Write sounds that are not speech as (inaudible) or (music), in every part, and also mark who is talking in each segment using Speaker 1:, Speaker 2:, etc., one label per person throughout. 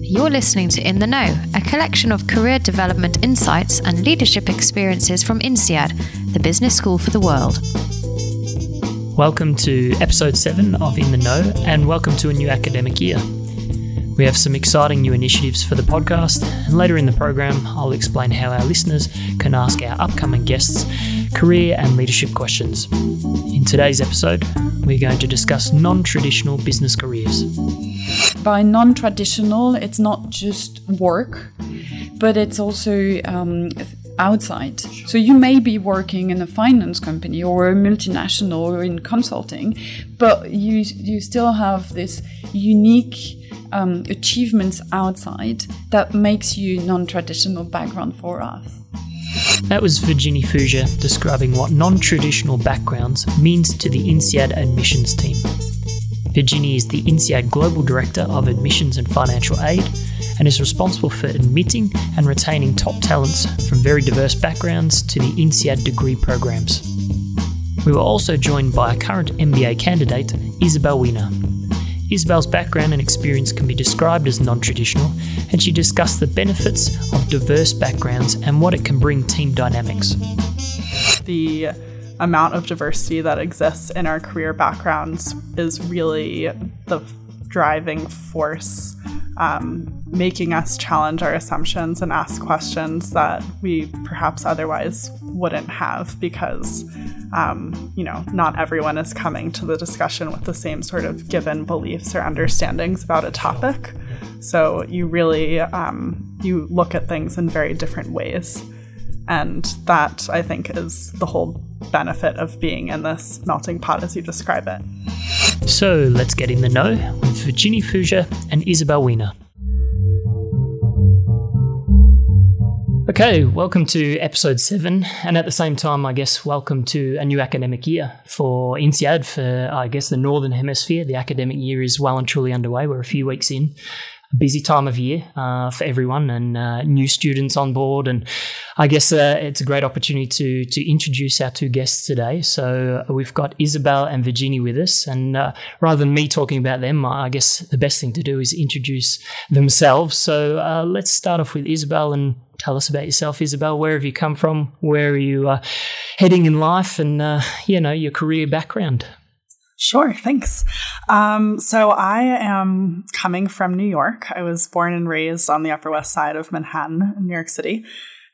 Speaker 1: You're listening to In the Know, a collection of career development insights and leadership experiences from INSEAD, the business school for the world.
Speaker 2: Welcome to episode 7 of In the Know, and welcome to a new academic year. We have some exciting new initiatives for the podcast, and later in the program, I'll explain how our listeners can ask our upcoming guests career and leadership questions. In today's episode, we're going to discuss non traditional business careers.
Speaker 3: By non traditional, it's not just work, but it's also um, outside. So you may be working in a finance company or a multinational or in consulting, but you you still have this unique um, achievements outside that makes you non-traditional background for us.
Speaker 2: That was Virginie Fougea describing what non traditional backgrounds means to the INSEAD admissions team. Virginie is the INSEAD Global Director of Admissions and Financial Aid and is responsible for admitting and retaining top talents from very diverse backgrounds to the INSEAD degree programs. We were also joined by a current MBA candidate, Isabel Wiener, Isabel's background and experience can be described as non traditional, and she discussed the benefits of diverse backgrounds and what it can bring team dynamics.
Speaker 4: The amount of diversity that exists in our career backgrounds is really the driving force um, making us challenge our assumptions and ask questions that we perhaps otherwise wouldn't have because um, you know not everyone is coming to the discussion with the same sort of given beliefs or understandings about a topic. So you really um, you look at things in very different ways. And that i think is the whole benefit of being in this melting pot as you describe it
Speaker 2: so let's get in the know with virginie fougea and isabel wiener Okay, welcome to episode seven, and at the same time, I guess, welcome to a new academic year for INSEAD for, I guess, the Northern Hemisphere. The academic year is well and truly underway. We're a few weeks in busy time of year uh, for everyone and uh, new students on board. And I guess uh, it's a great opportunity to to introduce our two guests today. So uh, we've got Isabel and Virginie with us. And uh, rather than me talking about them, I guess the best thing to do is introduce themselves. So uh, let's start off with Isabel and tell us about yourself, Isabel. Where have you come from? Where are you heading in life? And, you know, your career background.
Speaker 4: Sure, thanks. Um, so I am coming from New York. I was born and raised on the Upper West Side of Manhattan, in New York City.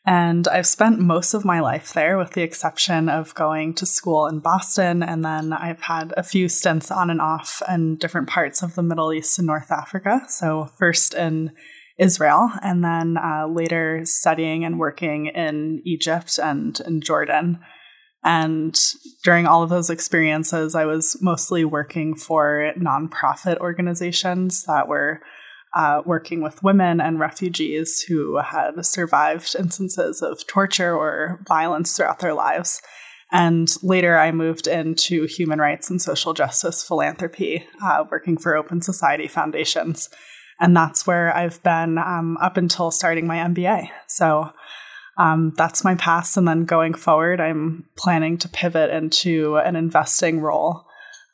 Speaker 4: And I've spent most of my life there, with the exception of going to school in Boston. And then I've had a few stints on and off in different parts of the Middle East and North Africa. So, first in Israel, and then uh, later studying and working in Egypt and in Jordan. And during all of those experiences, I was mostly working for nonprofit organizations that were uh, working with women and refugees who had survived instances of torture or violence throughout their lives. And later, I moved into human rights and social justice philanthropy, uh, working for Open Society Foundations. And that's where I've been um, up until starting my MBA. So um, that's my past. And then going forward, I'm planning to pivot into an investing role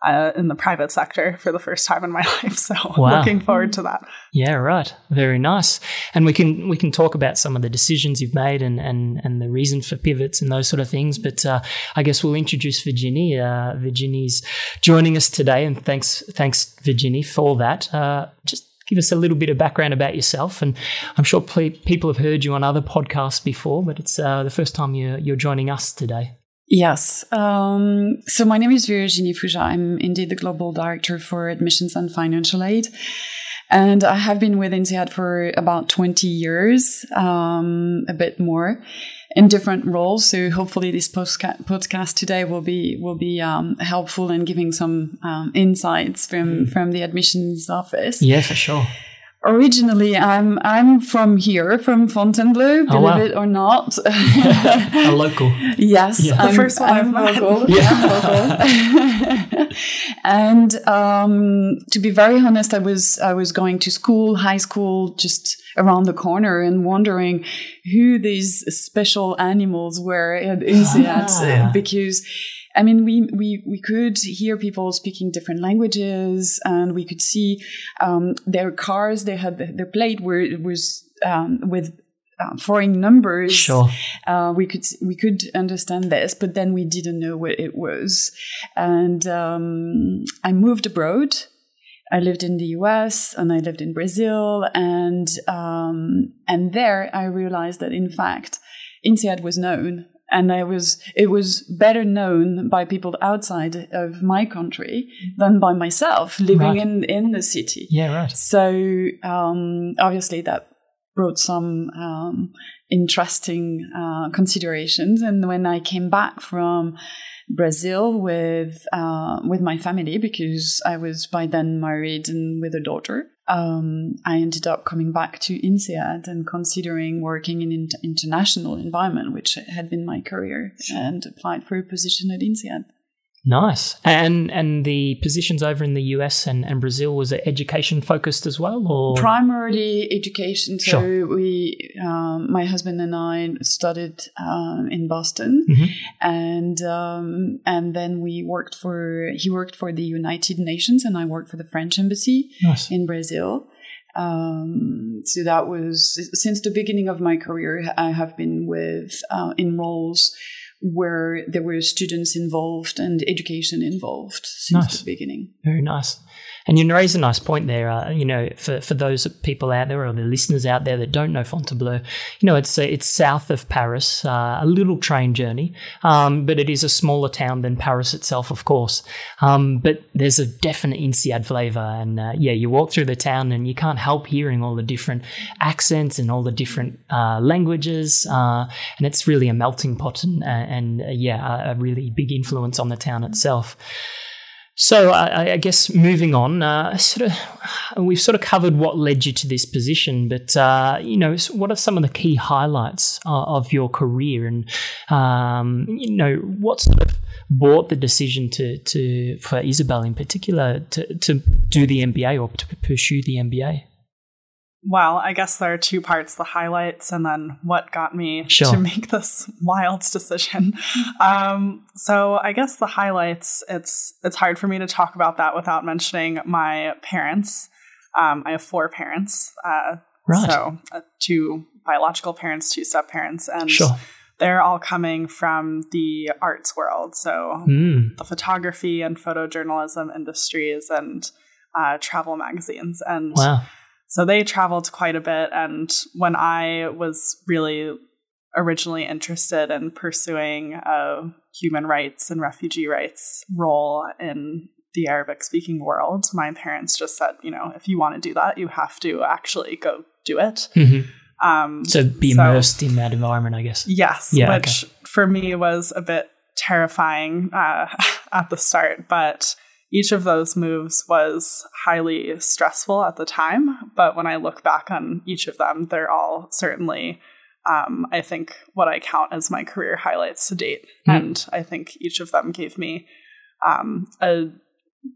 Speaker 4: uh, in the private sector for the first time in my (laughs) life. So wow. looking forward to that.
Speaker 2: Yeah, right. Very nice. And we can we can talk about some of the decisions you've made and and and the reason for pivots and those sort of things. But uh, I guess we'll introduce Virginie. Uh, Virginie's joining us today, and thanks thanks Virginie for that. Uh, just give us a little bit of background about yourself. And I'm sure people have heard you on other podcasts before, but it's uh, the first time you're, you're joining us today.
Speaker 3: Yes. Um, so my name is Virginie Fougea. I'm indeed the global director for admissions and financial aid. And I have been with INSEAD for about 20 years, um, a bit more in different roles. So hopefully this podcast today will be will be um, helpful in giving some um, insights from mm. from the admissions office.
Speaker 2: Yeah, for sure.
Speaker 3: Originally, I'm I'm from here, from Fontainebleau, believe oh, wow. it or not. (laughs)
Speaker 2: a local.
Speaker 3: Yes,
Speaker 4: yeah. I'm, the first one I'm local.
Speaker 3: Yeah. local. (laughs) and um, to be very honest, I was I was going to school, high school, just around the corner and wondering who these special animals were at INSEAD ah. because I mean, we, we, we could hear people speaking different languages and we could see um, their cars, they had the, their plate where it was um, with uh, foreign numbers.
Speaker 2: Sure.
Speaker 3: Uh, we could we could understand this, but then we didn't know what it was. And um, I moved abroad. I lived in the U.S. and I lived in Brazil, and um, and there I realized that in fact, INSEAD was known and I was it was better known by people outside of my country than by myself living
Speaker 2: Right.
Speaker 3: in in the city.
Speaker 2: Yeah, right.
Speaker 3: So um, obviously that brought some um, interesting uh, considerations. And when I came back from Brazil with uh, with my family, because I was by then married and with a daughter, um, I ended up coming back to INSEAD and considering working in an international environment, which had been my career, and applied for a position at INSEAD.
Speaker 2: Nice. And and the positions over in the US and, and Brazil was it education focused as well, or
Speaker 3: primarily education. So
Speaker 2: Sure.
Speaker 3: we, um, my husband and I, studied um, in Boston,
Speaker 2: Mhm.
Speaker 3: and um, and then we worked for. He worked for the United Nations, and I worked for the French embassy
Speaker 2: nice.
Speaker 3: in Brazil. Um, so that was since the beginning of my career. I have been with uh, in roles where there were students involved and education involved since
Speaker 2: Nice.
Speaker 3: the beginning.
Speaker 2: Very nice. And you raise a nice point there. Uh, you know, for, for those people out there or the listeners out there that don't know Fontainebleau, you know, it's uh, it's south of Paris, uh, a little train journey, um, but it is a smaller town than Paris itself, of course. Um, but there's a definite INSEAD flavour, and uh, yeah, you walk through the town and you can't help hearing all the different accents and all the different uh, languages, uh, and it's really a melting pot and, and yeah, a, a really big influence on the town itself. So I, I guess moving on, uh, sort of, we've sort of covered what led you to this position, but uh, you know, what are some of the key highlights uh, of your career, and um, you know, what sort of brought the decision to, to for Isabel in particular to, to do the MBA or to pursue the MBA?
Speaker 4: Well, I guess there are two parts the highlights and then what got me
Speaker 2: Sure.
Speaker 4: to make this (laughs) wild decision. Um, so I guess the highlights, it's it's hard for me to talk about that without mentioning my parents. Um, I have four parents. Uh,
Speaker 2: Right.
Speaker 4: So uh, two biological parents, two step parents, and
Speaker 2: Sure.
Speaker 4: they're all coming from the arts world. So
Speaker 2: Mm,
Speaker 4: the photography and photojournalism industries and uh, travel magazines. And
Speaker 2: wow.
Speaker 4: So they traveled quite a bit. And when I was really originally interested in pursuing a human rights and refugee rights role in the Arabic speaking world, my parents just said, you know, if you want to do that, you have to actually go do it.
Speaker 2: hmm
Speaker 4: Um,
Speaker 2: So be
Speaker 4: So-
Speaker 2: immersed in that environment, I guess.
Speaker 4: Yes,
Speaker 2: Yeah,
Speaker 4: which for me was a bit terrifying uh, (laughs) at the start, but each of those moves was highly stressful at the time. But when I look back on each of them, they're all certainly, um, I think, what I count as my career highlights to date.
Speaker 2: Mm.
Speaker 4: And I think each of them gave me um, a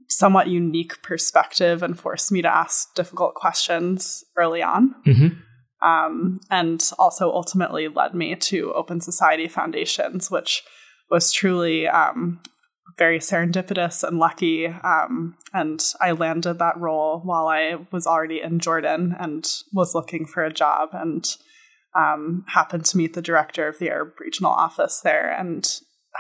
Speaker 4: somewhat unique perspective and forced me to ask difficult questions early on
Speaker 2: hmm
Speaker 4: um, and also ultimately led me to Open Society Foundations, which was truly um, very serendipitous and lucky. Um, and I landed that role while I was already in Jordan and was looking for a job and um, happened to meet the director of the Arab Regional Office there and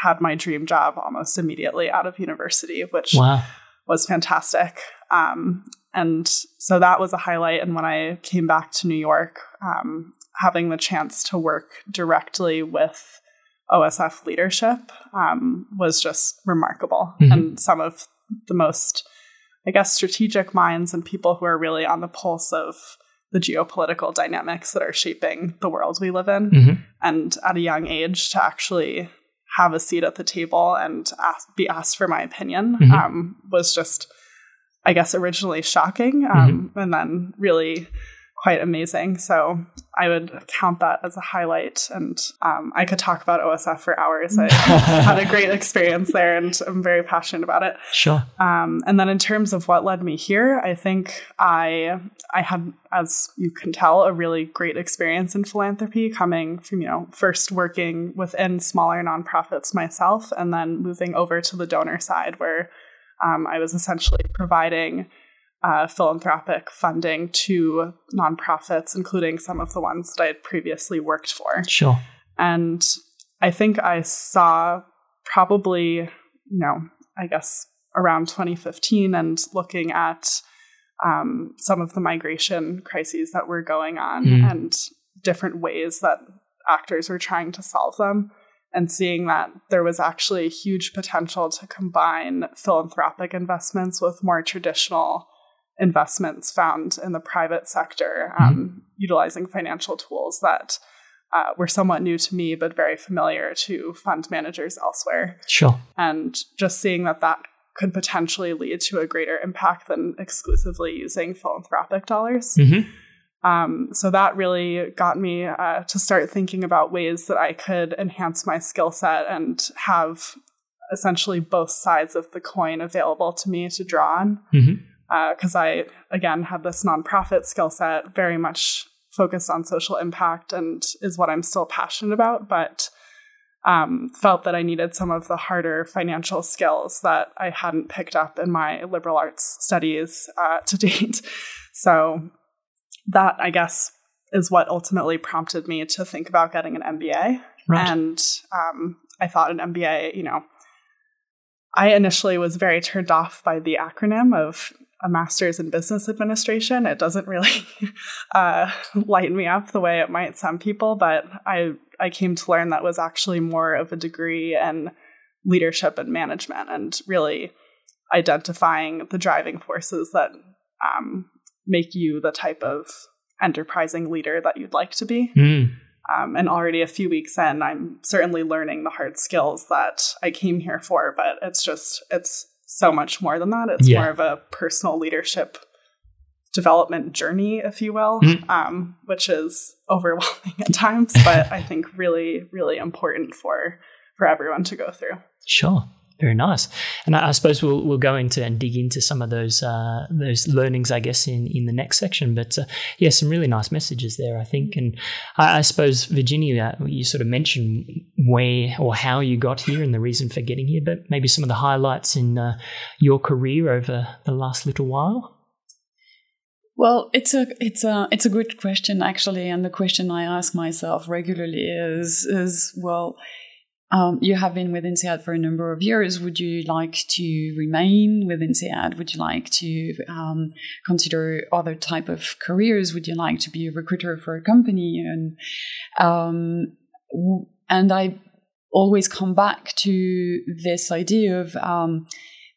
Speaker 4: had my dream job almost immediately out of university, which
Speaker 2: Wow.
Speaker 4: was fantastic. Um, and so that was a highlight. And when I came back to New York, um, having the chance to work directly with OSF leadership um, was just remarkable.
Speaker 2: Mhm.
Speaker 4: And some of the most, I guess, strategic minds and people who are really on the pulse of the geopolitical dynamics that are shaping the world we live in.
Speaker 2: hmm
Speaker 4: And at a young age, to actually have a seat at the table and ask, be asked for my opinion
Speaker 2: Mhm.
Speaker 4: um, was just, I guess, originally shocking um, and then really quite amazing. So I would count that as a highlight. And um, I could talk about OSF for hours. I (laughs) had a great experience there and I'm very passionate about it.
Speaker 2: Sure.
Speaker 4: Um, and then in terms of what led me here, I think I I had, as you can tell, a really great experience in philanthropy coming from, you know, first working within smaller nonprofits myself and then moving over to the donor side where um, I was essentially providing uh, philanthropic funding to nonprofits, including some of the ones that I had previously worked for.
Speaker 2: Sure.
Speaker 4: And I think I saw probably, you know, I guess around 2015 and looking at um, some of the migration crises that were going on mm. and different ways that actors were trying to solve them and seeing that there was actually huge potential to combine philanthropic investments with more traditional investments found in the private sector, um, mm-hmm. utilizing financial tools that uh, were somewhat new to me, but very familiar to fund managers elsewhere.
Speaker 2: Sure.
Speaker 4: And just seeing that that could potentially lead to a greater impact than exclusively using philanthropic dollars.
Speaker 2: Mm-hmm.
Speaker 4: Um, so that really got me uh, to start thinking about ways that I could enhance my skill set and have essentially both sides of the coin available to me to draw on.
Speaker 2: Mm-hmm
Speaker 4: because uh, I, again, had this nonprofit skill set, very much focused on social impact and is what I'm still passionate about, but um, felt that I needed some of the harder financial skills that I hadn't picked up in my liberal arts studies uh, to date. (laughs) So that, I guess, is what ultimately prompted me to think about getting an MBA.
Speaker 2: Right.
Speaker 4: And um, I thought an MBA, you know, I initially was very turned off by the acronym of a master's in business administration. It doesn't really (laughs) uh, light me up the way it might some people, but I I came to learn that was actually more of a degree in leadership and management, and really identifying the driving forces that um, make you the type of enterprising leader that you'd like to be.
Speaker 2: Mm.
Speaker 4: Um, and already a few weeks in, I'm certainly learning the hard skills that I came here for. But it's just it's so much more than that. It's yeah. more of a personal leadership development journey, if you will,
Speaker 2: mm.
Speaker 4: um, which is overwhelming (laughs) at times, but I think really, really important for for everyone to go through.
Speaker 2: Sure. Very nice, and I, I, suppose we'll we'll go into and dig into some of those uh, those learnings, I guess, in, in the next section. But uh, yeah, some really nice messages there, I think. And I, I suppose Virginia, you sort of mentioned where or how you got here and the reason for getting here, but maybe some of the highlights in uh, your career over the last little while.
Speaker 3: Well, it's a it's a it's a good question actually, and the question I ask myself regularly is is well um, you have been with INSEAD for a number of years. Would you like to remain with INSEAD? Would you like to um, consider other type of careers? Would you like to be a recruiter for a company? And um, and I always come back to this idea of um,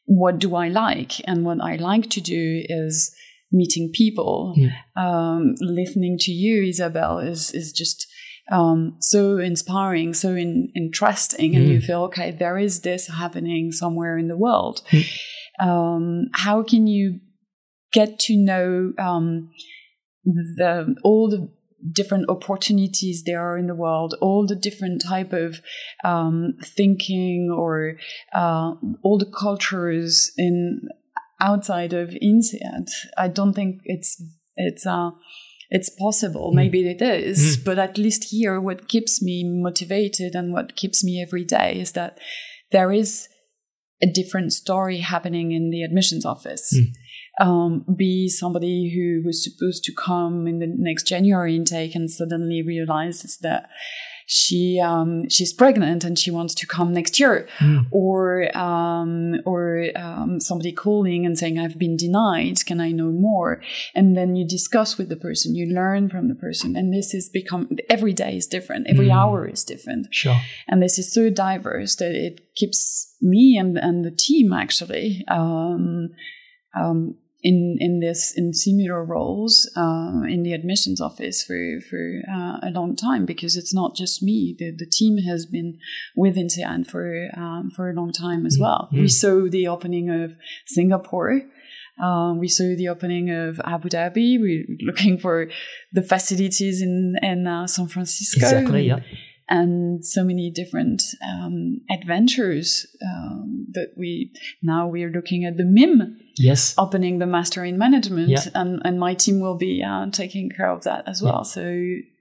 Speaker 3: what do I like, and what I like to do is meeting people.
Speaker 2: Mm.
Speaker 3: listening to you, Isabel, is is just um, so inspiring, so in, interesting, and mm. you feel okay, there is this happening somewhere in the world.
Speaker 2: Mm.
Speaker 3: Um, how can you get to know um, the all the different opportunities there are in the world, all the different type of um, thinking or uh, all the cultures in outside of INSEAD? I don't think it's it's uh, it's possible. Mm. Maybe it is, mm. but at least here, what keeps me motivated and what keeps me every day is that there is a different story happening in the admissions office.
Speaker 2: Mm.
Speaker 3: Um, be somebody who was supposed to come in the next January intake and suddenly realizes that she um, she's pregnant and she wants to come next year,
Speaker 2: mm.
Speaker 3: or um, or um, somebody calling and saying I've been denied. Can I know more? And then you discuss with the person, you learn from the person, and this is become every day is different, every mm. hour is different.
Speaker 2: Sure.
Speaker 3: And this is so diverse that it keeps me and and the team actually um, um, in in this in similar roles uh, in the admissions office for for uh, a long time because it's not just me. The the team has been with INSEAD for um, for a long time as well.
Speaker 2: Mm-hmm.
Speaker 3: We saw the opening of Singapore. Uh, we saw the opening of Abu Dhabi. We're looking for the facilities in in uh, San Francisco.
Speaker 2: Exactly. Yeah.
Speaker 3: And so many different um, adventures um, that we now we're looking at the MIM
Speaker 2: Yes.
Speaker 3: opening the master in management,
Speaker 2: Yeah.
Speaker 3: and and my team will be uh, taking care of that as well. So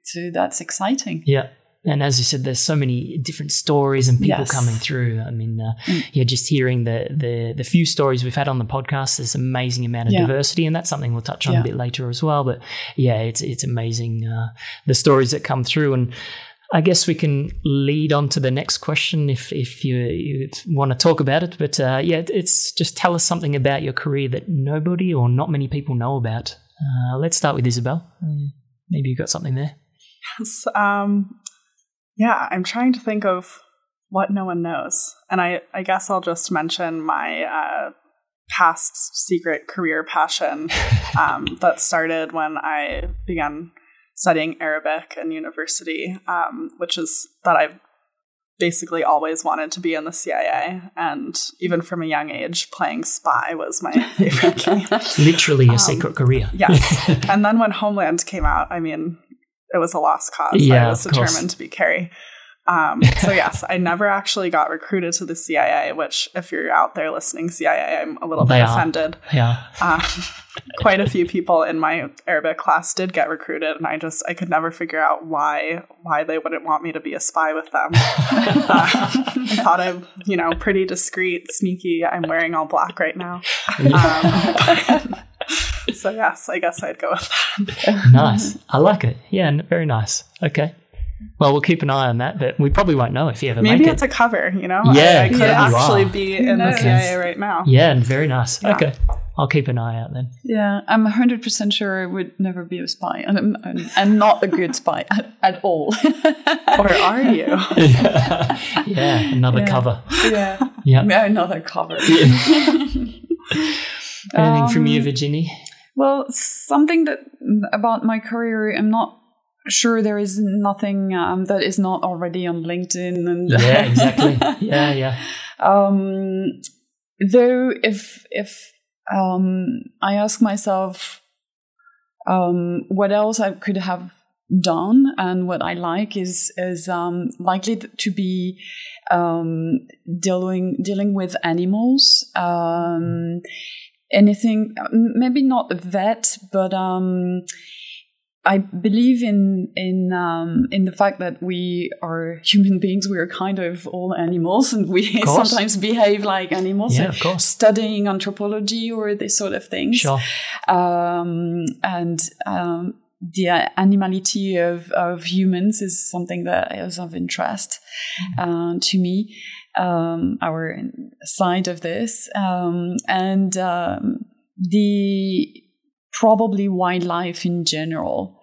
Speaker 3: so that's exciting.
Speaker 2: Yeah. And as you said, there's so many different stories and people
Speaker 3: Yes.
Speaker 2: coming through. I mean, uh,
Speaker 3: Mm.
Speaker 2: yeah, just hearing the, the the few stories we've had on the podcast, there's amazing amount of
Speaker 3: Yeah.
Speaker 2: diversity, and that's something we'll touch on
Speaker 3: Yeah.
Speaker 2: a bit later as well. But yeah, it's it's amazing uh, the stories that come through, and I guess we can lead on to the next question if if you, you want to talk about it. But uh, yeah, it's just tell us something about your career that nobody or not many people know about. Uh, let's start with Isabel. Uh, Maybe you've got something there.
Speaker 4: Yes, um, yeah, I'm trying to think of what no one knows. And I, I guess I'll just mention my uh, past secret career passion (laughs) um, that started when I began studying Arabic in university, um, which is that I've basically always wanted to be in the CIA. And even from a young age, playing spy was my (laughs) favorite game.
Speaker 2: Literally a
Speaker 4: Um,
Speaker 2: secret career.
Speaker 4: Yes. (laughs) and then when Homeland came out, I mean, it was a lost cause.
Speaker 2: Yeah,
Speaker 4: I was
Speaker 2: of course.
Speaker 4: determined to be Carrie. Um, (laughs) so yes, I never actually got recruited to the CIA. Which, if you're out there listening, CIA, I'm a little bit offended.
Speaker 2: Yeah.
Speaker 4: Um, (laughs) quite a few people in my Arabic class did get recruited, and I just I could never figure out why why they wouldn't want me to be a spy with them. (laughs) Uh, I thought I'm you know pretty discreet, sneaky. I'm wearing all black right now. Um, so yes, I guess I'd go with that.
Speaker 2: nice. I like it. Yeah, very nice. Okay. Well, we'll keep an eye on that, but we probably won't know if you ever make it.
Speaker 4: Maybe
Speaker 2: make
Speaker 4: it's
Speaker 2: it.
Speaker 4: a cover, you know?
Speaker 2: Yeah,
Speaker 4: I, I could
Speaker 2: yeah,
Speaker 4: actually be in the
Speaker 3: knows?
Speaker 4: CIA right now.
Speaker 2: yeah, and very nice.
Speaker 4: Yeah.
Speaker 2: Okay. I'll keep an eye out then.
Speaker 3: Yeah, I'm 100% sure I would never be a spy. And I'm, I'm, I'm not a good spy (laughs) at, at all. (laughs)
Speaker 4: Or are you? (laughs)
Speaker 2: yeah, another
Speaker 3: Yeah.
Speaker 2: cover.
Speaker 3: yeah.
Speaker 2: Yeah.
Speaker 3: Another cover.
Speaker 2: Anything from you,
Speaker 3: Um,
Speaker 2: Virginie?
Speaker 3: Well, something that about my career, I'm not sure there is nothing um, that is not already on LinkedIn. And
Speaker 2: Yeah, (laughs) exactly. Yeah, yeah.
Speaker 3: um, though, if if um, I ask myself um, what else I could have done, and what I like is is um, likely to be um, dealing dealing with animals. Um, anything, maybe not a vet, but um, I believe in in um, in the fact that we are human beings. We are kind of all animals, and we (laughs) sometimes behave like animals.
Speaker 2: Yeah, of course.
Speaker 3: Studying anthropology or this sort of things,
Speaker 2: Sure.
Speaker 3: um, and um, the animality of, of humans is something that is of interest uh, to me. Um, our side of this, um, and um, the probably wildlife in general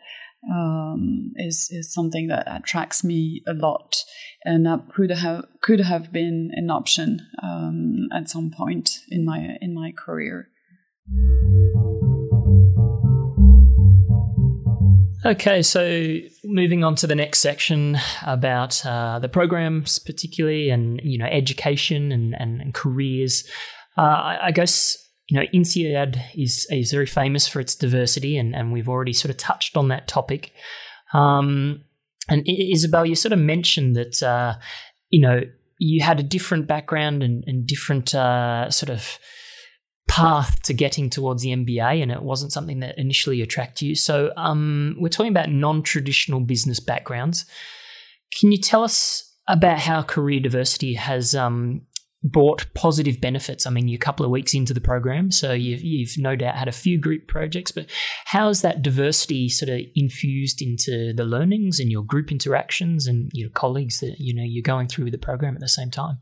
Speaker 3: um, is is something that attracts me a lot, and that could have could have been an option um, at some point in my in my career.
Speaker 2: Okay, so moving on to the next section about uh, the programs, particularly, and you know, education and and, and careers. Uh, I, I guess you know, INSEAD is is very famous for its diversity, and and we've already sort of touched on that topic. Um, and Isabel, you sort of mentioned that uh, you know you had a different background and, and different uh, sort of path to getting towards the MBA, and it wasn't something that initially attracted you. So, um, we're talking about non-traditional business backgrounds. Can you tell us about how career diversity has um, brought positive benefits? I mean, you're a couple of weeks into the program, so you've, you've no doubt had a few group projects, but how's that diversity sort of infused into the learnings and your group interactions and your colleagues that you know you're going through with the program at the same time?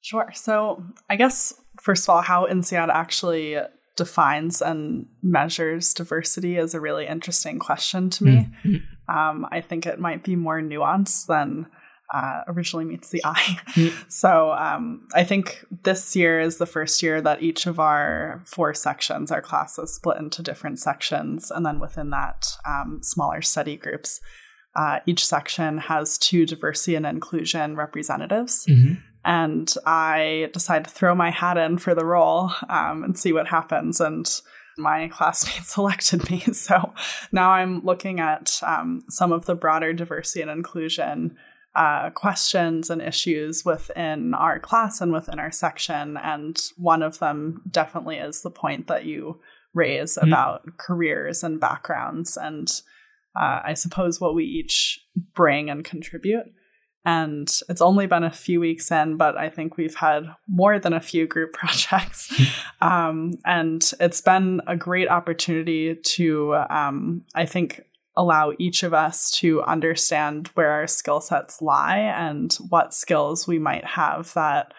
Speaker 4: Sure. So I guess first of all, how INSEAD actually defines and measures diversity is a really interesting question to me.
Speaker 2: Mm.
Speaker 4: Um, I think it might be more nuanced than uh, originally meets the eye. (laughs)
Speaker 2: Mm.
Speaker 4: So um, I think this year is the first year that each of our four sections, our classes, split into different sections, and then within that, um, smaller study groups. Uh, each section has two diversity and inclusion representatives.
Speaker 2: Mhm.
Speaker 4: and I decided to throw my hat in for the role um, and see what happens. And my classmates (laughs) selected me. So now I'm looking at um, some of the broader diversity and inclusion uh, questions and issues within our class and within our section. And one of them definitely is the point that you raise mm-hmm. about careers and backgrounds and uh, I suppose what we each bring and contribute. And it's only been a few weeks in, but I think we've had more than a few group (laughs) projects. (laughs) um, and it's been a great opportunity to, um, I think, allow each of us to understand where our skill sets lie and what skills we might have that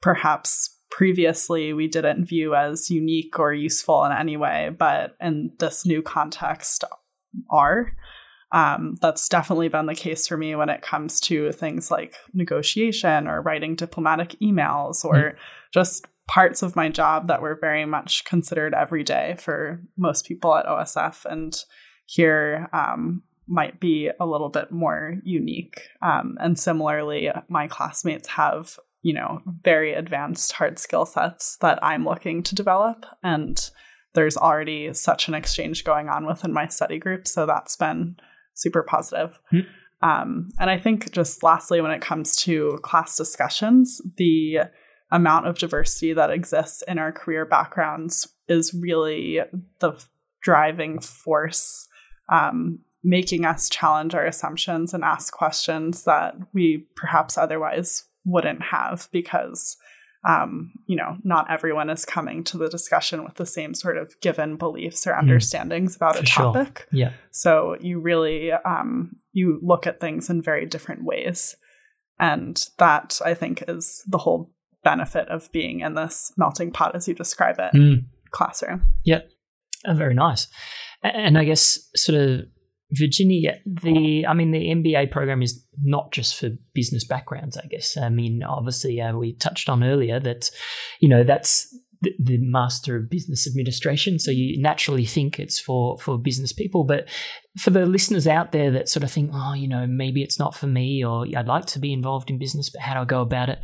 Speaker 4: perhaps previously we didn't view as unique or useful in any way, but in this new context are. Um, that's definitely been the case for me when it comes to things like negotiation or writing diplomatic emails or mm. just parts of my job that were very much considered every day for most people at OSF. And here um, might be a little bit more unique. Um, and similarly, my classmates have, you know, very advanced hard skill sets that I'm looking to develop. And there's already such an exchange going on within my study group. So that's been super positive. Mm-hmm. Um, and I think just lastly, when it comes to class discussions, the amount of diversity that exists in our career backgrounds is really the driving force, um, making us challenge our assumptions and ask questions that we perhaps otherwise wouldn't have because um, you know, not everyone is coming to the discussion with the same sort of given beliefs or mm. understandings mm, about a topic.
Speaker 2: Sure. Yeah.
Speaker 4: So you really um, you look at things in very different ways, and that I think is the whole benefit of being in this melting pot, as you describe it, mm. classroom.
Speaker 2: Yeah, oh, very nice. And I guess sort of Virginia, the I mean, the MBA program is not just for business backgrounds. I guess. I mean, obviously, uh, we touched on earlier that, you know, that's the, the, Master of Business Administration. So you naturally think it's for for business people, but for the listeners out there that sort of think, oh, you know, maybe it's not for me, or I'd like to be involved in business, but how do I go about it?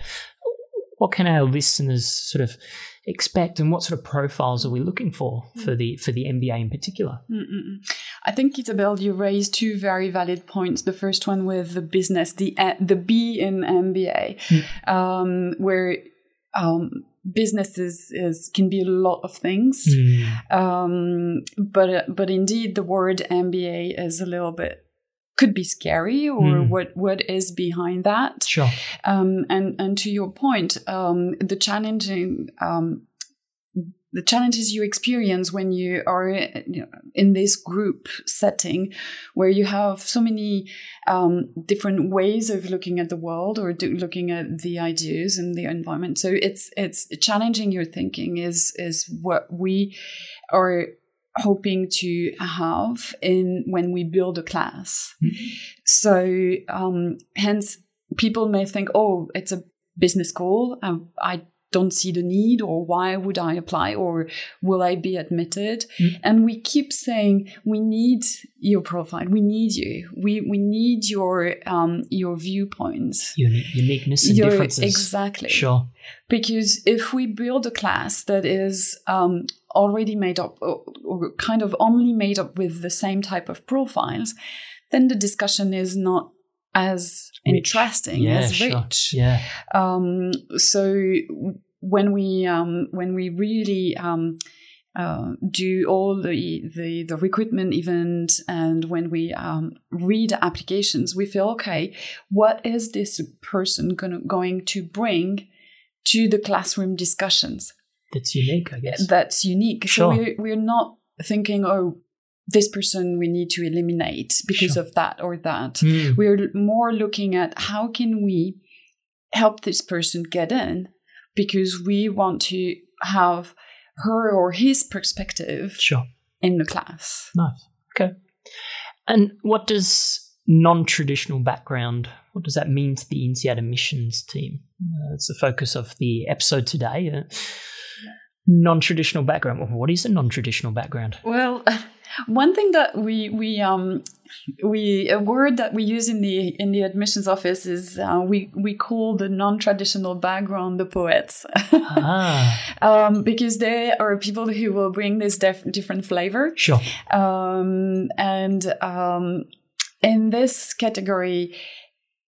Speaker 2: What can our listeners sort of expect and what sort of profiles are we looking for for mm. the for the MBA in particular?
Speaker 3: Mm-mm. I think Isabel, you raised two very valid points. The first one with the business, the uh, the B in MBA, mm. um, where um, businesses is can be a lot of things, mm. um, but but indeed the word MBA is a little bit could be scary or mm. what what is behind that.
Speaker 2: Sure.
Speaker 3: Um, and and to your point um, the challenging um, the challenges you experience when you are you know, in this group setting where you have so many um, different ways of looking at the world or do, looking at the ideas and the environment. So it's it's challenging your thinking is is what we are hoping to have in when we build a class. Mm-hmm. So um, hence people may think, oh, it's a business school. Um, I don't see the need or why would I apply or will I be admitted? Mm. And we keep saying we need your profile, we need you, we we need your um, your viewpoints,
Speaker 2: uniqueness and your, differences.
Speaker 3: Exactly.
Speaker 2: Sure.
Speaker 3: Because if we build a class that is um, already made up or, or kind of only made up with the same type of profiles, then the discussion is not as rich. interesting
Speaker 2: yeah,
Speaker 3: as
Speaker 2: rich.
Speaker 3: Sure.
Speaker 2: Yeah.
Speaker 3: Um, so when we um, when we really um, uh, do all the, the, the recruitment event and when we um, read applications, we feel okay. What is this person gonna, going to bring to the classroom discussions?
Speaker 2: That's unique, I guess.
Speaker 3: That's unique. Sure. So we're, we're not thinking, oh, this person we need to eliminate because sure. of that or that. Mm. We're more looking at how can we help this person get in because we want to have her or his perspective
Speaker 2: sure.
Speaker 3: in the class.
Speaker 2: Nice. Okay. And what does non-traditional background what does that mean to the INSEAD admissions team? Uh, it's the focus of the episode today. Uh, non-traditional background. What is a non-traditional background?
Speaker 3: Well, (laughs) one thing that we we um we a word that we use in the in the admissions office is uh, we we call the non-traditional background the poets (laughs) ah. um, because they are people who will bring this def- different flavor
Speaker 2: sure
Speaker 3: um, and um, in this category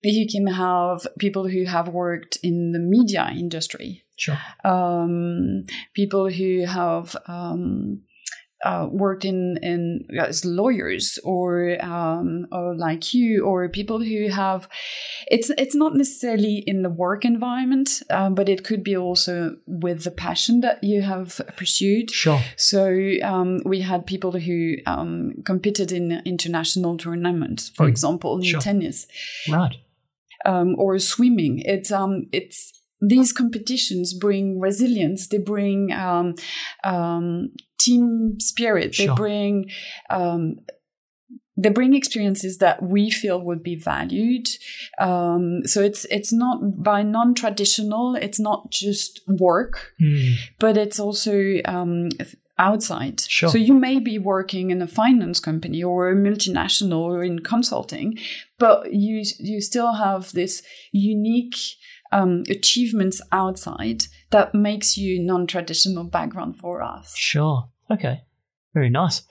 Speaker 3: you can have people who have worked in the media industry
Speaker 2: sure.
Speaker 3: Um, people who have um, uh, worked in in as lawyers or um, or like you or people who have it's it's not necessarily in the work environment um, but it could be also with the passion that you have pursued.
Speaker 2: Sure.
Speaker 3: So um, we had people who um, competed in international tournaments for mm. example in sure. tennis.
Speaker 2: Right.
Speaker 3: Um, or swimming. It's um it's these competitions bring resilience they bring um, um, team spirit sure. they bring um, they bring experiences that we feel would be valued um, so it's it's not by non-traditional it's not just work mm. but it's also um, outside.
Speaker 2: Sure.
Speaker 3: So you may be working in a finance company or a multinational or in consulting, but you you still have this unique um, achievements outside that makes you non-traditional background for us.
Speaker 2: Sure. Okay. Very nice.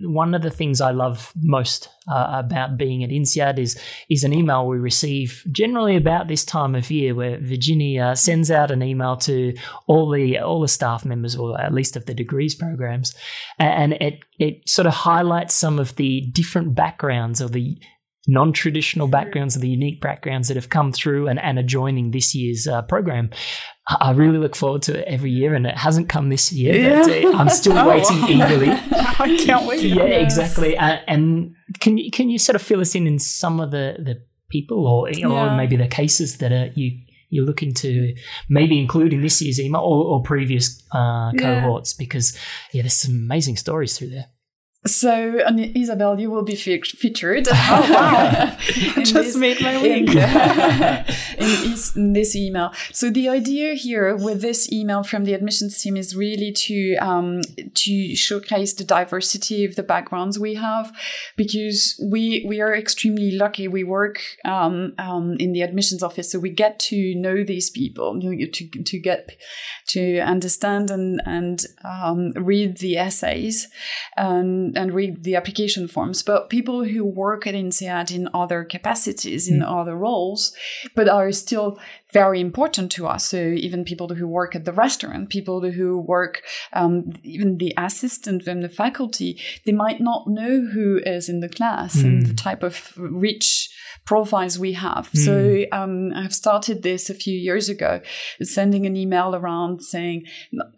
Speaker 2: One of the things I love most uh, about being at INSEAD is is an email we receive generally about this time of year, where Virginia sends out an email to all the all the staff members, or at least of the degrees programs, and it it sort of highlights some of the different backgrounds or the non-traditional backgrounds and the unique backgrounds that have come through and, and are joining this year's uh, program. I really look forward to it every year, and it hasn't come this year. Yeah. But, uh, I'm still (laughs) oh, waiting eagerly. (laughs)
Speaker 4: I can't wait.
Speaker 2: Yeah, yes. exactly. Uh, and can you can you sort of fill us in in some of the the people or yeah. or maybe the cases that are you you're looking to maybe include in this year's email or, or previous uh, cohorts yeah. because yeah, there's some amazing stories through there.
Speaker 3: So, and Isabel, you will be fe- featured. (laughs)
Speaker 4: Oh, wow. (laughs) Just this, made my week. In, (laughs)
Speaker 3: in, in, this email. So, the idea here with this email from the admissions team is really to, um, to showcase the diversity of the backgrounds we have because we, we are extremely lucky. We work, um, um, in the admissions office, so we get to know these people, to, to get, to understand and, and, um, read the essays. And, and, read the application forms, but people who work at INSEAD in other capacities, in mm. other roles, but are still very important to us. So even people who work at the restaurant, people who work, um, even the assistant and the faculty, they might not know who is in the class mm. and the type of rich profiles we have. Mm. So um, I've started this a few years ago, sending an email around saying,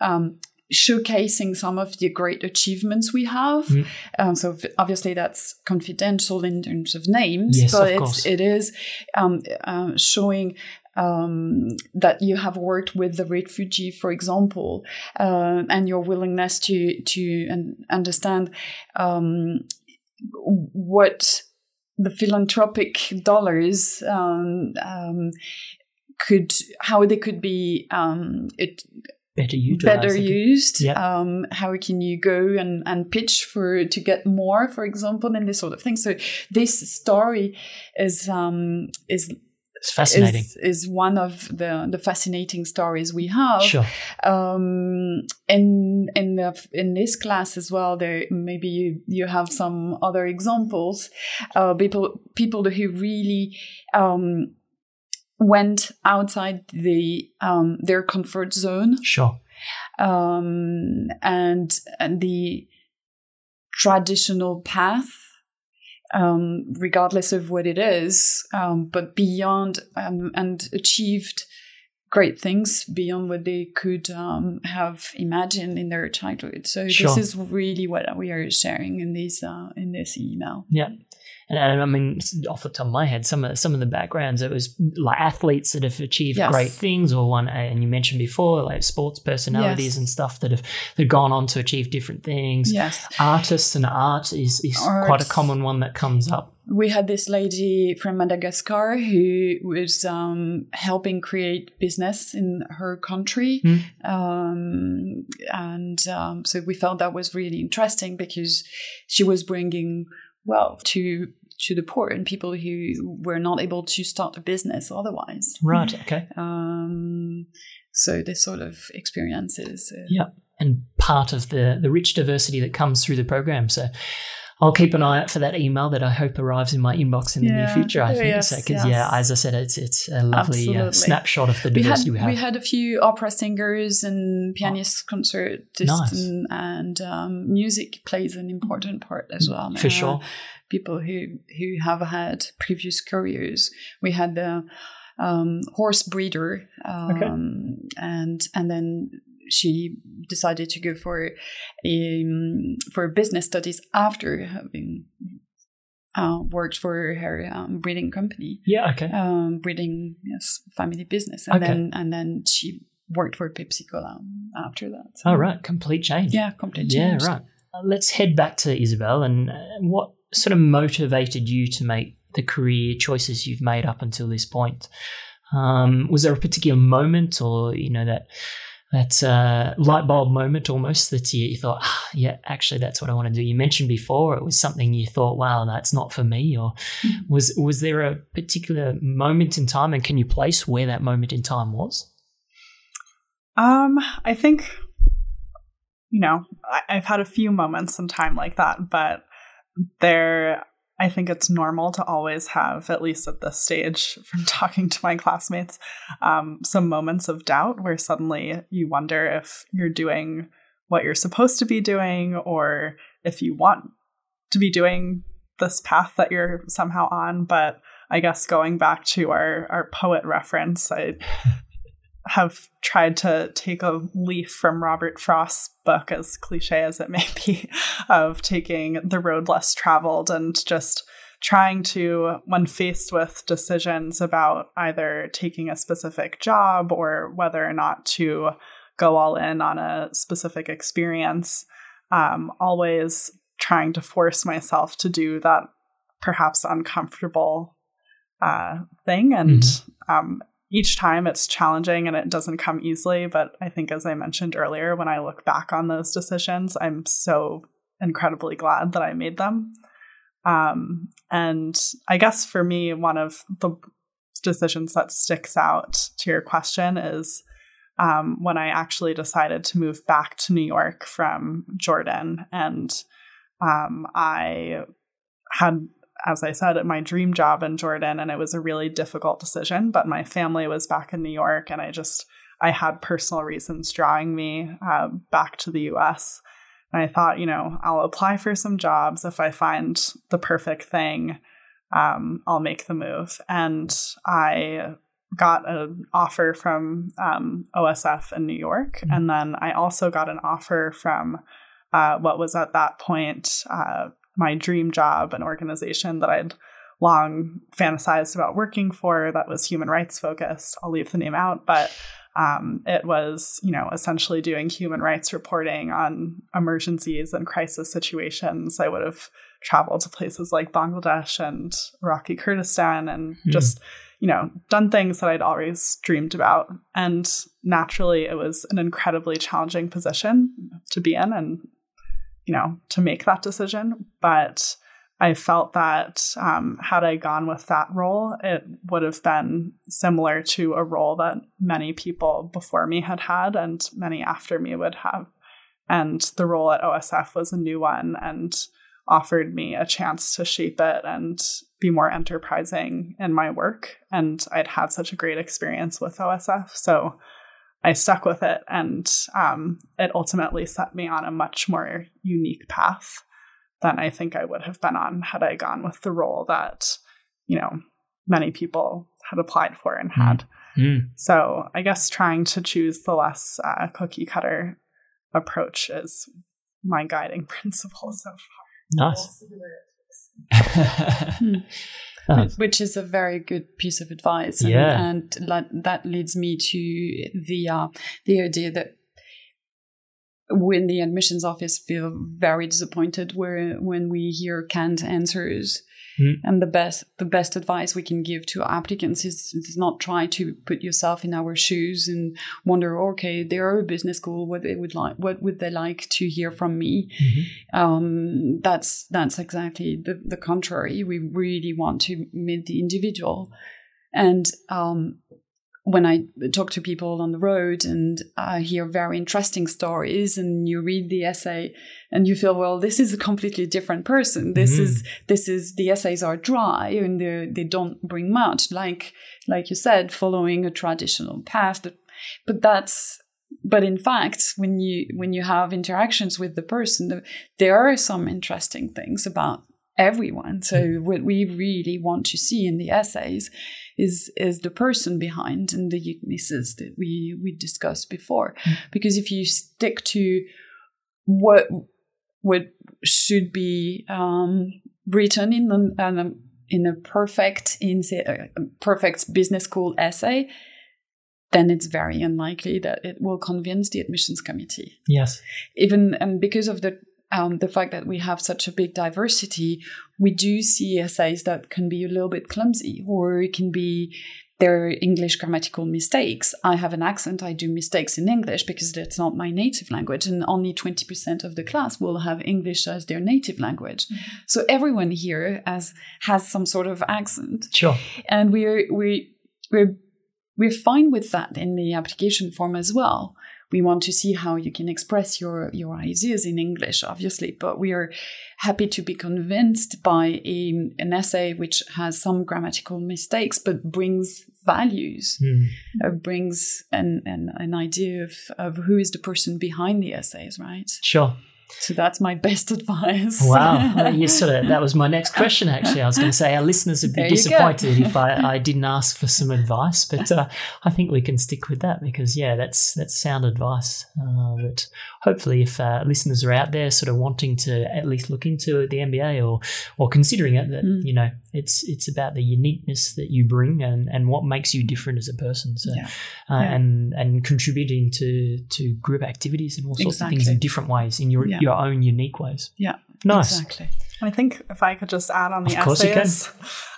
Speaker 3: um, showcasing some of the great achievements we have. Mm. Um, so obviously that's confidential in terms of names,
Speaker 2: yes,
Speaker 3: but
Speaker 2: of
Speaker 3: it's, it is um, uh, showing um, that you have worked with the refugee, for example, uh, and your willingness to to understand um, what the philanthropic dollars um, um, could how they could be um, it
Speaker 2: better
Speaker 3: used. Better used. Yep. Um, how can you go and, and pitch for to get more, for example, and this sort of thing. So this story is um, is
Speaker 2: it's fascinating.
Speaker 3: Is, is, one of the the fascinating stories we have.
Speaker 2: Sure.
Speaker 3: Um, in in the in this class as well, there maybe you you have some other examples. Uh, people people who really um, went outside the um, their comfort zone.
Speaker 2: Sure.
Speaker 3: Um, and and the traditional path, um, regardless of what it is, um, but beyond um, and achieved great things beyond what they could um, have imagined in their childhood. So sure. this is really what we are sharing in this uh, in this email.
Speaker 2: Yeah. And, I mean, off the top of my head, some of some of the backgrounds it was like athletes that have achieved
Speaker 3: Yes.
Speaker 2: great things, or one, and you mentioned before, like sports personalities
Speaker 3: Yes.
Speaker 2: and stuff that have that gone on to achieve different things.
Speaker 3: Yes.
Speaker 2: Artists and art is is quite a common one that comes up.
Speaker 3: we had this lady from Madagascar who was um, helping create business in her country.
Speaker 2: Mm.
Speaker 3: Um, and um, so we felt that was really interesting because she was bringing wealth to to the poor and people who were not able to start a business otherwise.
Speaker 2: Right. Okay.
Speaker 3: Um, so this sort of experiences. Uh,
Speaker 2: Yeah. And part of the the rich diversity that comes through the program. So. I'll keep an eye out for that email that I hope arrives in my inbox in the near future. I
Speaker 3: Oh,
Speaker 2: think
Speaker 3: yes,
Speaker 2: because
Speaker 3: yes.
Speaker 2: yeah, as I said, it's it's a lovely uh, snapshot of the
Speaker 3: we had
Speaker 2: diversity we have.
Speaker 3: we had a few opera singers and pianists, concertists,
Speaker 2: Nice.
Speaker 3: and, and um, music plays an important part as well.
Speaker 2: For
Speaker 3: Uh,
Speaker 2: sure.
Speaker 3: people who who have had previous careers. We had the um, horse breeder, um, and and then she decided to go for um, for business studies after having uh, worked for her um, breeding company
Speaker 2: Yeah. Okay.
Speaker 3: um, breeding yes family business and
Speaker 2: Okay.
Speaker 3: then and then she worked for Pepsi Cola after that. So,
Speaker 2: All right. Complete change.
Speaker 3: Yeah, complete change. Yeah.
Speaker 2: Right. Uh, let's head back to Isabel and uh, what sort of motivated you to make the career choices you've made up until this point? Um, was there a particular moment, or you know that that uh, light bulb moment almost that you, you thought, ah, yeah, actually that's what I want to do. You mentioned before it was something you thought, wow, that's not for me, or was was there a particular moment in time, and can you place where that moment in time was?
Speaker 4: Um, I think, you know, I, I've had a few moments in time like that, but there, I think it's normal to always have, at least at this stage, (laughs) from talking to my classmates, um, some moments of doubt where suddenly you wonder if you're doing what you're supposed to be doing or if you want to be doing this path that you're somehow on. But I guess going back to our, our poet reference, I (laughs) have tried to take a leaf from Robert Frost's book, as cliche as it may be, (laughs) of taking the road less traveled and just trying to, when faced with decisions about either taking a specific job or whether or not to go all in on a specific experience, um, always trying to force myself to do that perhaps uncomfortable uh, thing. And um, each time it's challenging and it doesn't come easily. But I think, as I mentioned earlier, when I look back on those decisions, I'm so incredibly glad that I made them. Um, and I guess for me, one of the decisions that sticks out to your question is um, when I actually decided to move back to New York from Jordan. And um, I had as I said, my dream job in Jordan, and it was a really difficult decision. But my family was back in New York, and I just I had personal reasons drawing me uh, back to the U.S. And I thought, you know, I'll apply for some jobs if I find the perfect thing. Um, I'll make the move, and I got an offer from um, OSF in New York,
Speaker 2: Mhm.
Speaker 4: and then I also got an offer from uh, what was at that point uh, my dream job, an organization that I'd long fantasized about working for that was human rights focused. I'll leave the name out, but um, it was, you know, essentially doing human rights reporting on emergencies and crisis situations. I would have traveled to places like Bangladesh and Iraqi Kurdistan and
Speaker 2: Hmm.
Speaker 4: just, you know, done things that I'd always dreamed about. And naturally, it was an incredibly challenging position to be in and you know, to make that decision. But I felt that um, had I gone with that role, it would have been similar to a role that many people before me had had and many after me would have. And the role at OSF was a new one and offered me a chance to shape it and be more enterprising in my work. And I'd had such a great experience with OSF. So I stuck with it, and um, it ultimately set me on a much more unique path than I think I would have been on had I gone with the role that you know many people had applied for and had.
Speaker 2: Mm.
Speaker 4: So I guess trying to choose the less uh, cookie cutter approach is my guiding (laughs) principle so far.
Speaker 2: Nice.
Speaker 3: Hmm. (laughs) Which is a very good piece of advice and,
Speaker 2: Yeah.
Speaker 3: and that leads me to the uh, the idea that when the admissions office feel very disappointed where when we hear canned answers
Speaker 2: Mm.
Speaker 3: and the best the best advice we can give to applicants is, is not try to put yourself in our shoes and wonder okay they're a business school what they would like what would they like to hear from me
Speaker 2: mhm.
Speaker 3: um, that's that's exactly the, the contrary. We really want to meet the individual, and um, when I talk to people on the road and I hear very interesting stories, and you read the essay, and you feel, well, this is a completely different person. This
Speaker 2: Mhm.
Speaker 3: is this is the essays are dry and they they don't bring much, like like you said, following a traditional path. But that's but in fact when you when you have interactions with the person there are some interesting things about everyone so what we really want to see in the essays is is the person behind and the uniquenesses that we we discussed before because if you stick to what what should be um, written in the, in a perfect in a perfect business school essay then it's very unlikely that it will convince the admissions committee.
Speaker 2: Yes.
Speaker 3: Even and because of the um, the fact that we have such a big diversity, we do see essays that can be a little bit clumsy, or it can be there are English grammatical mistakes. I have an accent, I do mistakes in English because that's not my native language, and only 20% of the class will have English as their native language. So everyone here has has some sort of accent
Speaker 2: Sure.
Speaker 3: and we're we we're we're fine with that in the application form as well. We want to see how you can express your your ideas in English, obviously, but we are happy to be convinced by a, an essay which has some grammatical mistakes but brings values,
Speaker 2: Mm.
Speaker 3: uh, brings an, an an idea of of who is the person behind the essays, right?
Speaker 2: Sure.
Speaker 3: So that's my best (laughs) advice.
Speaker 2: Wow. (laughs) You sort of, that was my next question, actually. I was going to say our listeners would be
Speaker 3: There
Speaker 2: disappointed if I, (laughs) I didn't ask for some advice, but uh, I think we can stick with that because, yeah, that's that's sound advice. Uh, that hopefully, if uh, listeners are out there sort of wanting to at least look into the MBA or or considering it, that
Speaker 3: Mm.
Speaker 2: you know it's it's about the uniqueness that you bring and, and what makes you different as a person. So
Speaker 3: Yeah.
Speaker 2: uh,
Speaker 3: Yeah.
Speaker 2: and and contributing to to group activities and all sorts of things in different ways in your
Speaker 3: Yeah.
Speaker 2: your own unique ways.
Speaker 3: Yeah,
Speaker 2: Nice.
Speaker 3: exactly.
Speaker 4: I think if I could just add on the
Speaker 2: Of course you can.
Speaker 4: essays,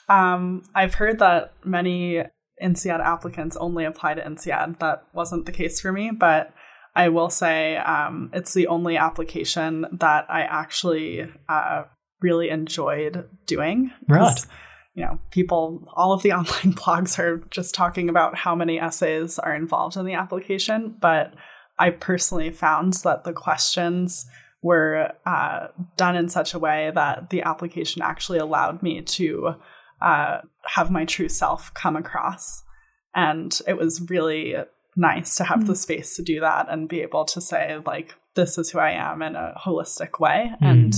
Speaker 4: um, I've heard that many INSEAD applicants only apply to INSEAD. That wasn't the case for me, but I will say um, it's the only application that I actually uh, really enjoyed doing. Right. You know, people, all of the (laughs) online blogs are just talking about how many essays are involved in the application, but I personally found that the questions were uh, done in such a way that the application actually allowed me to uh, have my true self come across. And it was really nice to have the space to do that and be able to say, like, this is who I am in a holistic way. And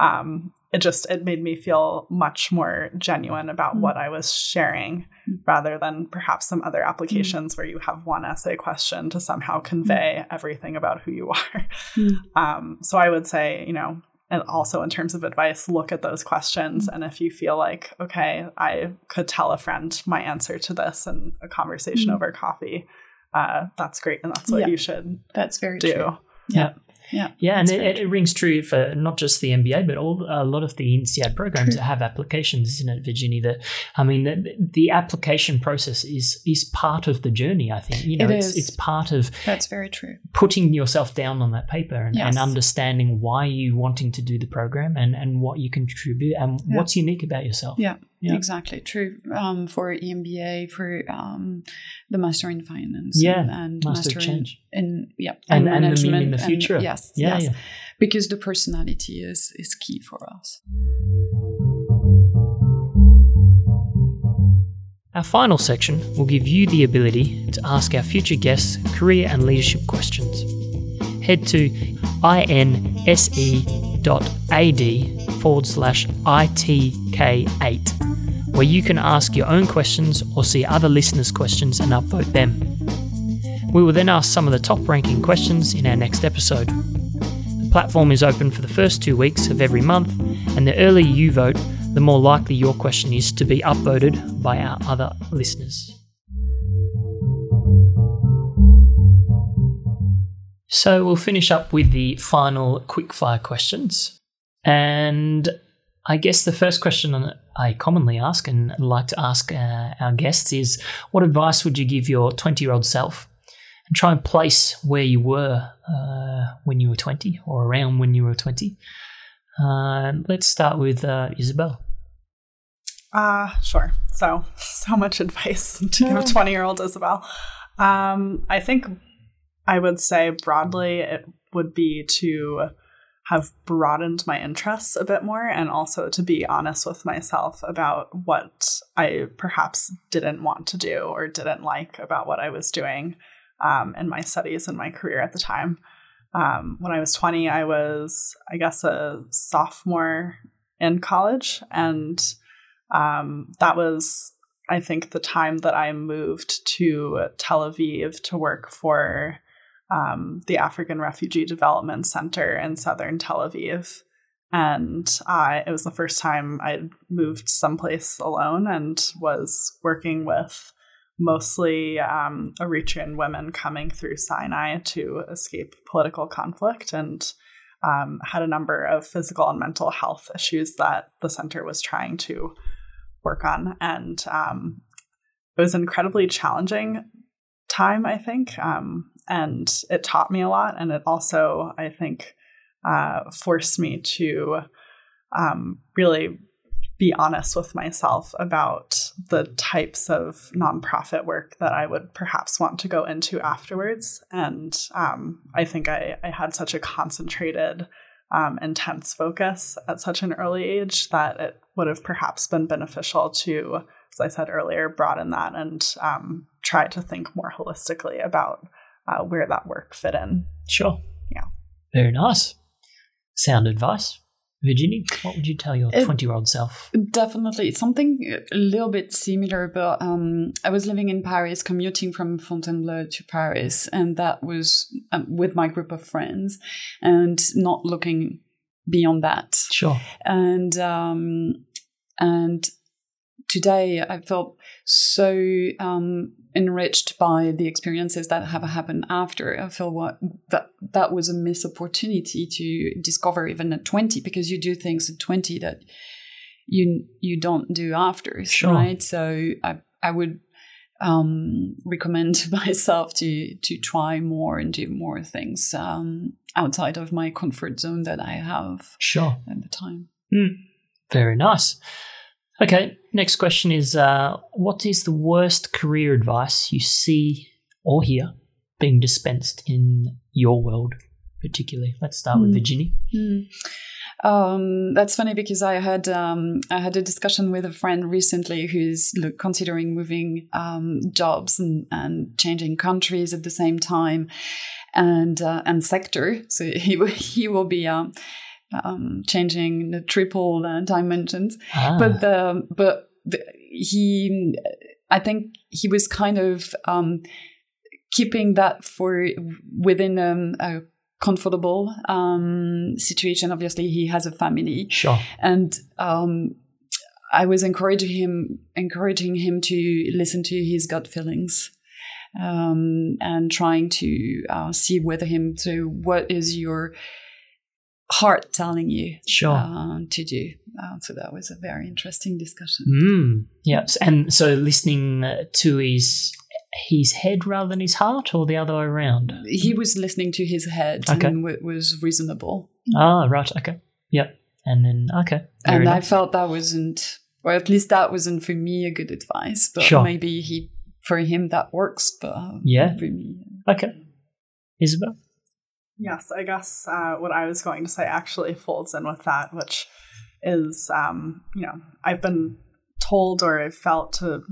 Speaker 4: um, it just it made me feel much more genuine about
Speaker 3: Mm.
Speaker 4: what I was sharing
Speaker 3: Mm.
Speaker 4: rather than perhaps some other applications where you have one essay question to somehow convey everything about who you (laughs) are.
Speaker 3: Mm.
Speaker 4: Um, so I would say, you know, and also in terms of advice, look at those questions. And if you feel like, okay, I could tell a friend my answer to this in a conversation
Speaker 3: Mm.
Speaker 4: over coffee, uh, that's great. And that's what
Speaker 3: Yeah.
Speaker 4: you should
Speaker 3: That's very
Speaker 4: do.
Speaker 3: true.
Speaker 2: Yeah.
Speaker 3: Yeah.
Speaker 2: Yeah, and it, it, it rings true for not just the MBA, but all a lot of the INSEAD programs
Speaker 3: True.
Speaker 2: that have applications, isn't it, Virginia? That I mean, the, the application process is is part of the journey. I think you know,
Speaker 3: It
Speaker 2: it's
Speaker 3: is.
Speaker 2: it's part of
Speaker 3: That's very true.
Speaker 2: putting yourself down on that paper and, and understanding why you wanting to do the program and and what you contribute and
Speaker 3: Yeah.
Speaker 2: what's unique about yourself.
Speaker 3: Yeah,
Speaker 2: Yeah.
Speaker 3: exactly. True. Um, for EMBA, for um, the Master in Finance.
Speaker 2: Yeah,
Speaker 3: And, and
Speaker 2: Master
Speaker 3: in,
Speaker 2: Change.
Speaker 3: in yeah,
Speaker 2: And- and the meme in
Speaker 3: management
Speaker 2: the
Speaker 3: and-
Speaker 2: future.
Speaker 3: yes.
Speaker 2: Yeah,
Speaker 3: yes.
Speaker 2: yeah.
Speaker 3: Because the personality is is key for us.
Speaker 2: Our final section will give you the ability to ask our future guests career and leadership questions. Head to inse.ad forward slash ITK8, where you can ask your own questions or see other listeners' questions and upvote them. We will then ask some of the top ranking questions in our next episode. The platform is open for the first two weeks of every month, and the earlier you vote, the more likely your question is to be upvoted by our other listeners. So we'll finish up with the final quickfire questions. And I guess the first question I commonly ask and like to ask uh, our guests is what advice would you give your 20 year old self? And try and place where you were uh, when you were 20 or around when you were 20. Uh, let's start with uh, Isabel.
Speaker 4: Uh, sure. So, (laughs) so much advice (laughs) to give 20 year old Isabel. Um, I think I would say broadly it would be to have broadened my interests a bit more and also to be honest with myself about what I perhaps didn't want to do or didn't like about what I was doing um, in my studies and my career at the time. Um, when I was 20, I was, I guess, a sophomore in college. And um, that was, I think, the time that I moved to Tel Aviv to work for um, the African Refugee Development Center in southern Tel Aviv. And uh, it was the first time I'd moved someplace alone and was working with mostly um, Eritrean women coming through Sinai to escape political conflict and um, had a number of physical and mental health issues that the center was trying to work on. And um, it was incredibly challenging time, I think. Um, and it taught me a lot. And it also, I think, uh, forced me to um, really be honest with myself about the types of nonprofit work that I would perhaps want to go into afterwards. And um, I think I, I, had such a concentrated, um, intense focus at such an early age that it would have perhaps been beneficial to, as I said earlier, broaden that and um, try to think more holistically about uh, where that work fit in.
Speaker 2: Sure.
Speaker 4: Yeah.
Speaker 2: Very nice. Sound advice. Virginie, what would you tell your 20 year old self?
Speaker 3: Definitely. Something a little bit similar, but um, I was living in Paris, commuting from Fontainebleau to Paris, and that was um, with my group of friends and not looking beyond that.
Speaker 2: Sure.
Speaker 3: And, um, and today I felt so um, enriched by the experiences that have happened after. I feel what that that was a missed opportunity to discover even at 20 because you do things at 20 that you you don't do after, sure. right? So I I would um, recommend (laughs) myself to to try more and do more things um, outside of my comfort zone that I have
Speaker 2: sure
Speaker 3: at the time.
Speaker 2: Mm. Very nice. Okay, next question is uh, What is the worst career advice you see or hear being dispensed in your world, particularly? Let's start mm. with hmm. Virginie.
Speaker 3: Mm. Um, that's funny because I had um, I had a discussion with a friend recently who's look, considering moving um, jobs and, and changing countries at the same time, and uh, and sector. So (laughs) he he will be um, um, changing the triple uh, dimensions. Ah. But the but the, he, I think he was kind of um, keeping that for within um, a comfortable um, situation. Obviously, he has a family,
Speaker 2: sure,
Speaker 3: and um, I was encouraging him encouraging him to listen to his gut feelings. Um, and trying to uh, see whether him so what is your heart telling you
Speaker 2: sure.
Speaker 3: Uh, to do. Uh, so that was a very interesting discussion.
Speaker 2: Mm, yes, and so listening to his his head rather than his heart, or the other way around.
Speaker 3: He was listening to his head okay. and it was reasonable.
Speaker 2: Ah, right. Okay. Yep. And then okay.
Speaker 3: and I felt that wasn't, or at least that wasn't for me a good advice. But sure. maybe he for him that works, but
Speaker 2: yeah,
Speaker 3: for me.
Speaker 2: Okay. Isabel.
Speaker 4: Yes, I guess uh, what I was going to say actually folds in with that, which is, um, you know, I've been told or I've felt to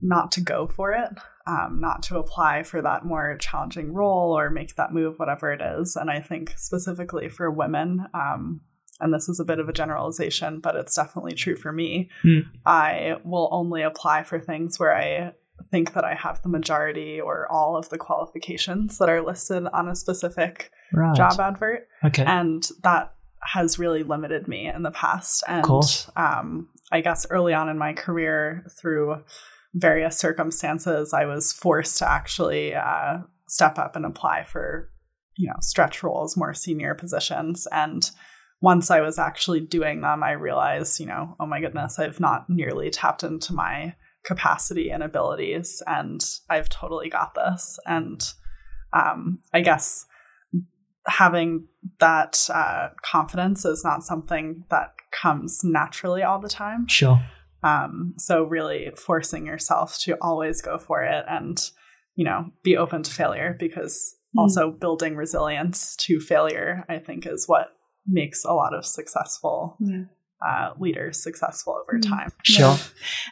Speaker 4: not to go for it, um, not to apply for that more challenging role or make that move, whatever it is. And I think specifically for women, um, and this is a bit of a generalization, but it's definitely true for me. Mm. I will only apply for things where I think that I have the majority or all of the qualifications that are listed on a specific
Speaker 2: Right.
Speaker 4: job advert.
Speaker 2: Okay.
Speaker 4: And that has really limited me in the past. And. Um, I guess early on in my career, through various circumstances, I was forced to actually uh, step up and apply for, you know, stretch roles, more senior positions. And once I was actually doing them, I realized, you know, oh my goodness, I've not nearly tapped into my capacity and abilities, and I've totally got this. And um, I guess having that uh, confidence is not something that comes naturally all the time.
Speaker 2: Sure.
Speaker 4: Um, so really forcing yourself to always go for it and, you know, be open to failure because
Speaker 3: Mm.
Speaker 4: also building resilience to failure, I think, is what makes a lot of successful
Speaker 3: Yeah.
Speaker 4: Uh, leaders successful over
Speaker 3: Mm.
Speaker 4: time.
Speaker 2: Sure.
Speaker 3: Yeah.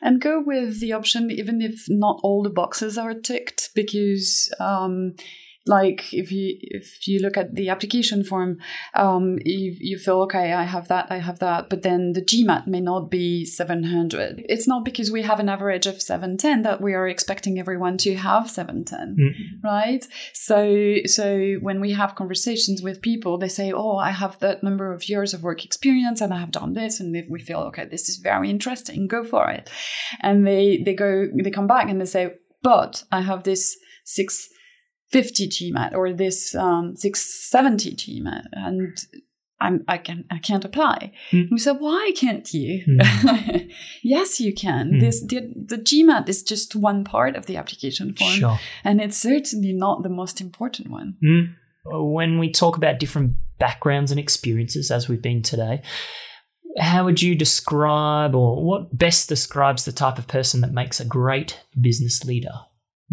Speaker 3: And go with the option, even if not all the boxes are ticked, because um, like if you if you look at the application form, um, you you feel okay, I have that, I have that, but then the GMAT may not be seven hundred. It's not because we have an average of seven ten that we are expecting everyone to have seven ten,
Speaker 2: Mm.
Speaker 3: right? So so when we have conversations with people, they say, oh, I have that number of years of work experience, and I have done this, and we feel okay, this is very interesting, go for it, and they they go they come back and they say, but I have this six 50 GMAT or this um, 670 GMAT and I'm, I can I can't apply.
Speaker 2: Mm.
Speaker 3: We said, why can't you?
Speaker 2: Mm. (laughs)
Speaker 3: yes, you can.
Speaker 2: Mm.
Speaker 3: This the, the GMAT is just one part of the application form,
Speaker 2: Sure.
Speaker 3: and it's certainly not the most important one.
Speaker 2: Mm. When we talk about different backgrounds and experiences, as we've been today, how would you describe, or what best describes the type of person that makes a great business leader?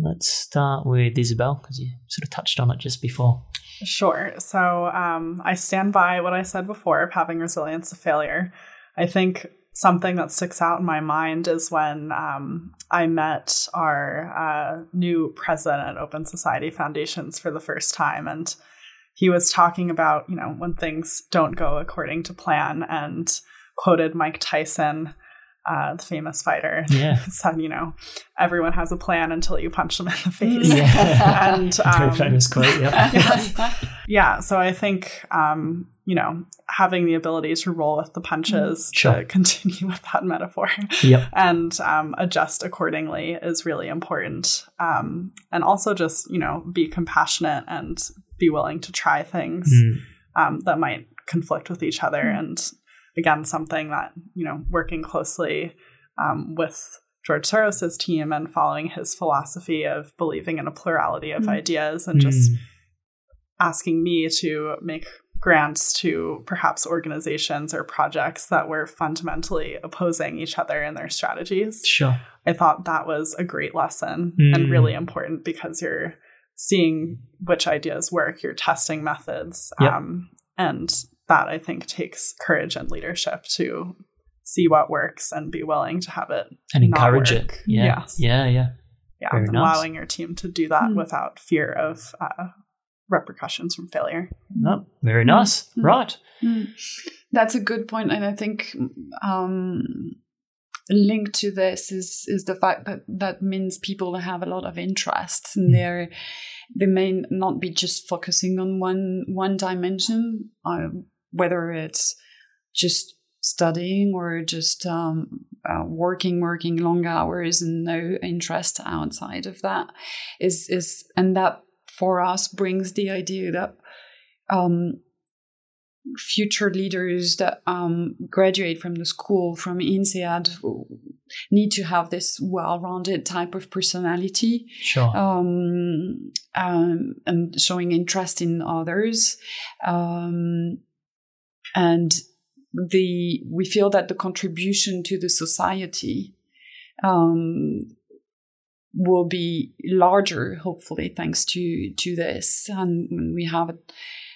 Speaker 2: Let's start with Isabel, because you sort of touched on it just before.
Speaker 4: Sure. So um, I stand by what I said before of having resilience to failure. I think something that sticks out in my mind is when um, I met our uh, new president at Open Society Foundations for the first time. And he was talking about, you know, when things don't go according to plan and quoted Mike Tyson. Uh, the famous fighter (laughs)
Speaker 2: Yeah.
Speaker 4: said, you know, everyone has a plan until you punch them in the face.
Speaker 2: Yeah. (laughs)
Speaker 4: and (laughs)
Speaker 2: Very
Speaker 4: um,
Speaker 2: famous quote, yeah.
Speaker 4: yes. yeah so i think um, you know having the ability to roll with the punches
Speaker 2: Sure.
Speaker 4: to continue with that metaphor
Speaker 2: Yep.
Speaker 4: and um, adjust accordingly is really important um, and also just you know be compassionate and be willing to try things
Speaker 2: Mm.
Speaker 4: um, that might conflict with each other and again something that you know working closely um, with george soros's team and following his philosophy of believing in a plurality of
Speaker 3: Mm.
Speaker 4: ideas and just
Speaker 2: Mm.
Speaker 4: asking me to make grants to perhaps organizations or projects that were fundamentally opposing each other in their strategies.
Speaker 2: Sure.
Speaker 4: I thought that was a great lesson
Speaker 2: Mm.
Speaker 4: and really important because you're seeing which ideas work, you're testing methods.
Speaker 2: Yep.
Speaker 4: Um, and that I think takes courage and leadership to see what works and be willing to have it
Speaker 2: And
Speaker 4: not
Speaker 2: encourage
Speaker 4: work.
Speaker 2: it. Yeah.
Speaker 4: Yes.
Speaker 2: Yeah, yeah.
Speaker 4: Yeah,
Speaker 2: Very
Speaker 4: and
Speaker 2: nice.
Speaker 4: allowing your team to do that
Speaker 3: Mm.
Speaker 4: without fear of uh, repercussions from failure.
Speaker 2: Oh, very nice.
Speaker 3: Mm.
Speaker 2: Right.
Speaker 3: Mm. That's a good point, and I think um, linked to this is is the fact that that means people have a lot of interest, and
Speaker 2: Mm.
Speaker 3: they're they may not be just focusing on one one dimension, uh, whether it's just studying or just um, uh, working working long hours and no interest outside of that is is and that for us brings the idea that um, future leaders that um, graduate from the school from INSEAD need to have this well-rounded type of personality
Speaker 2: Sure.
Speaker 3: um, um, and showing interest in others um, and the we feel that the contribution to the society um, will be larger hopefully thanks to to this and we have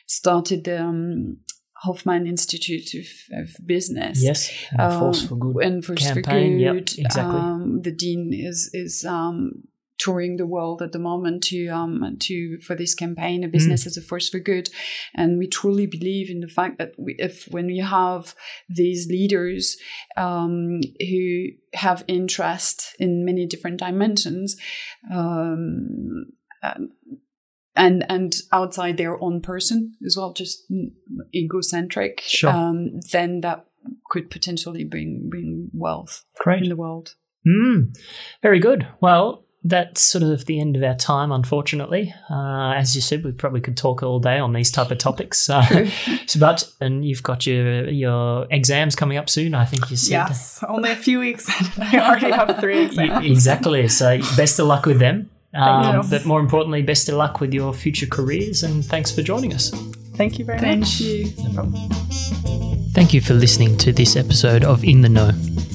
Speaker 3: started the um, Hoffmann Institute of, of Business
Speaker 2: yes. And a
Speaker 3: um,
Speaker 2: force for good.
Speaker 3: and Force
Speaker 2: campaign,
Speaker 3: for
Speaker 2: yep,
Speaker 3: Good.
Speaker 2: exactly.
Speaker 3: Um, the dean is is um, touring the world at the moment to um to for this campaign, a business mm. as a force for good, and we truly believe in the fact that we, if when we have these leaders um, who have interest in many different dimensions. Um, and and outside their own person as well, just egocentric,
Speaker 2: sure.
Speaker 3: um, then that could potentially bring bring wealth
Speaker 2: Great.
Speaker 3: in the world.
Speaker 2: Mm, very good. Well, that's sort of the end of our time, unfortunately. Uh, as you said, we probably could talk all day on these type of topics. Uh, (laughs) so, but and you've got your your exams coming up soon. I think you said.
Speaker 4: Yes, only a few weeks. (laughs) I already have three (laughs) exams.
Speaker 2: exactly. So, best of luck with them. Um, but more importantly, best of luck with your future careers and thanks for joining us.
Speaker 4: Thank you very
Speaker 3: Thank
Speaker 4: much.
Speaker 3: Thank you. No
Speaker 2: Thank you for listening to this episode of In the Know.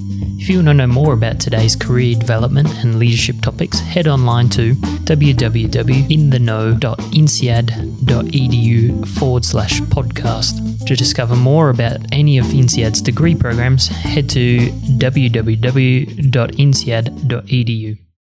Speaker 2: If you want to know more about today's career development and leadership topics, head online to www.intheknow.insead.edu forward slash podcast. To discover more about any of INSEAD's degree programs, head to www.insead.edu.